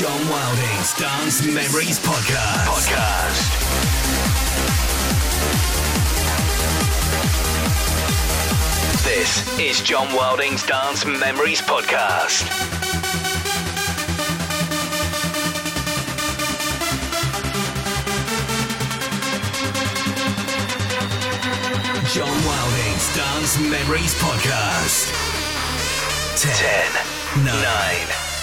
John Wilding's Dance Memories Podcast. Podcast. This is John Wilding's Dance Memories Podcast. John Wilding's Dance Memories Podcast. 10, 9,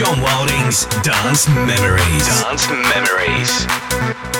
John Wilding's Dance Memories. Dance Memories.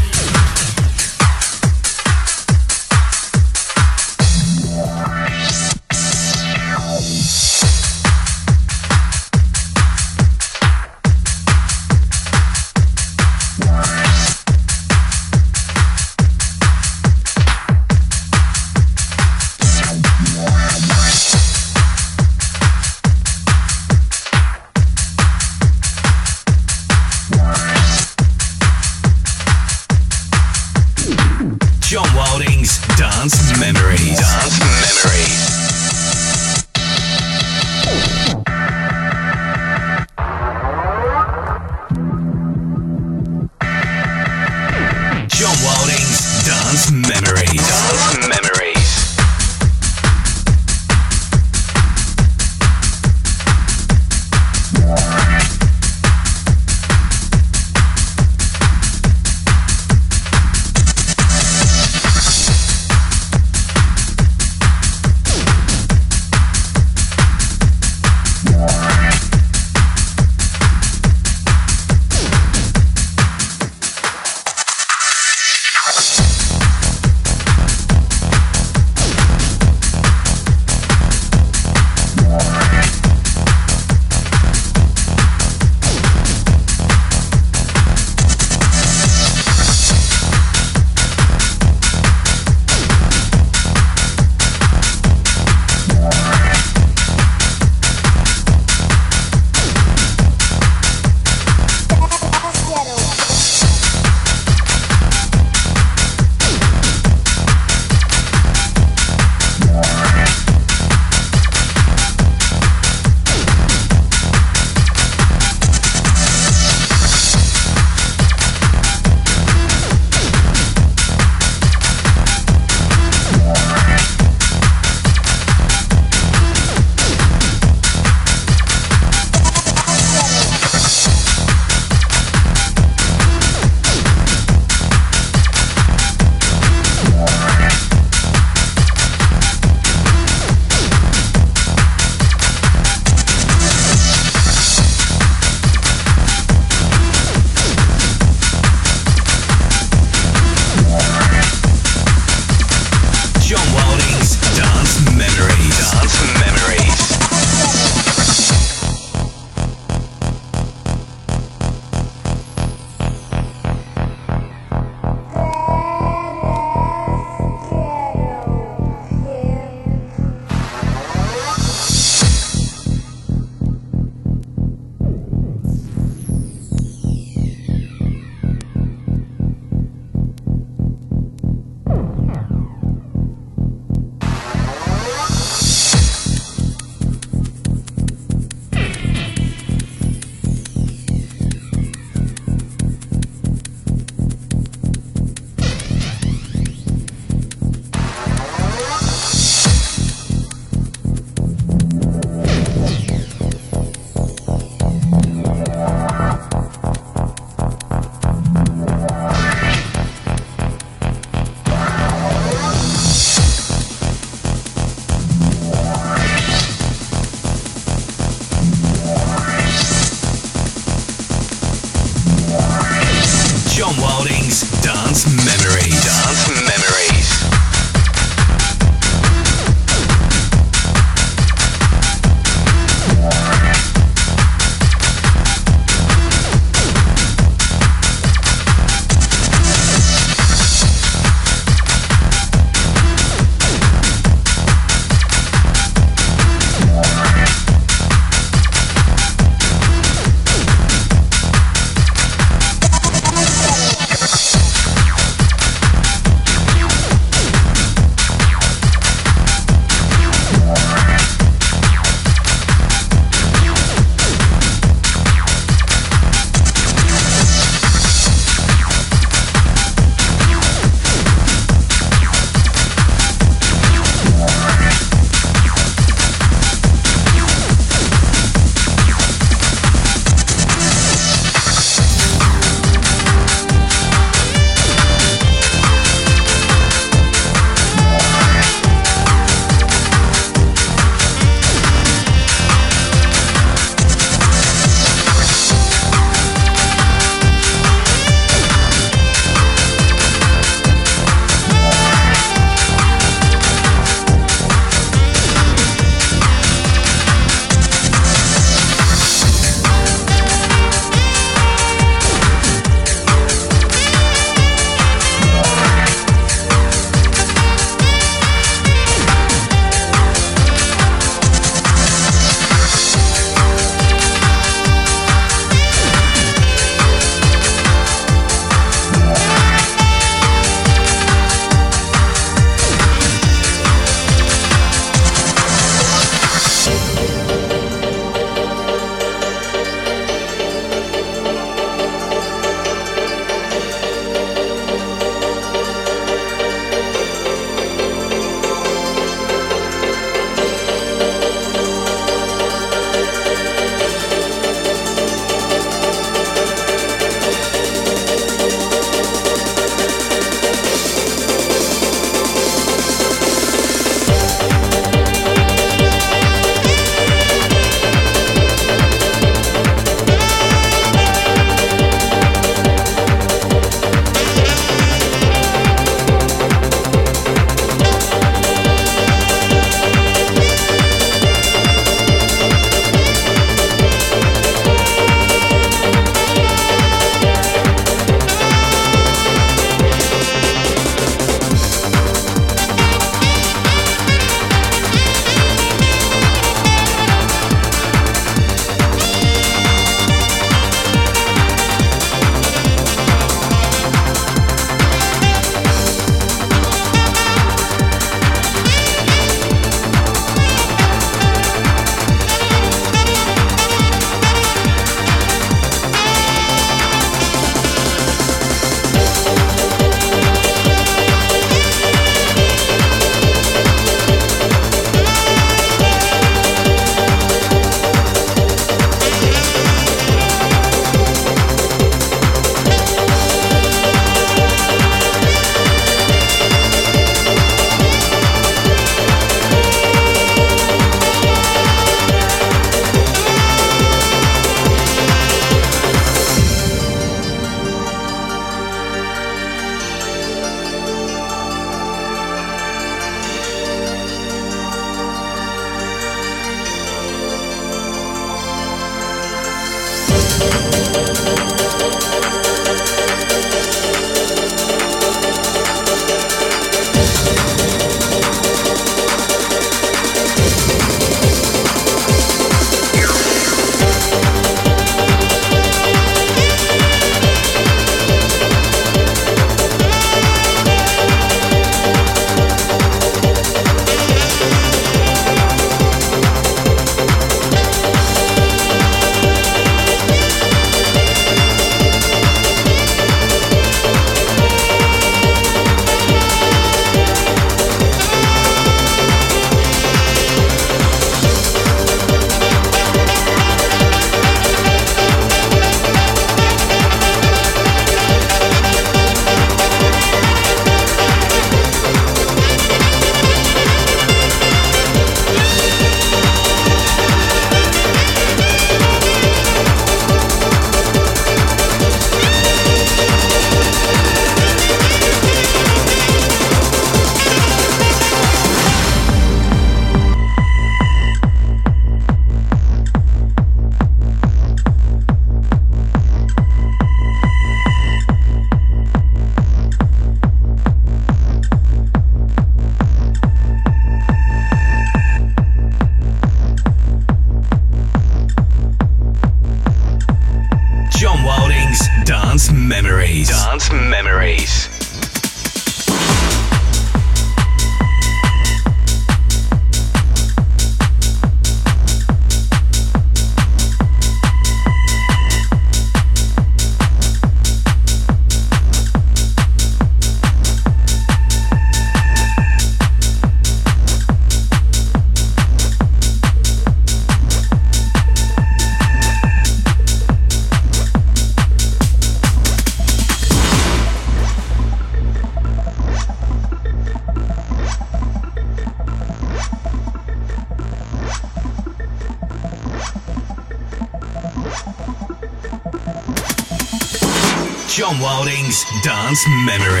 Dance Memories.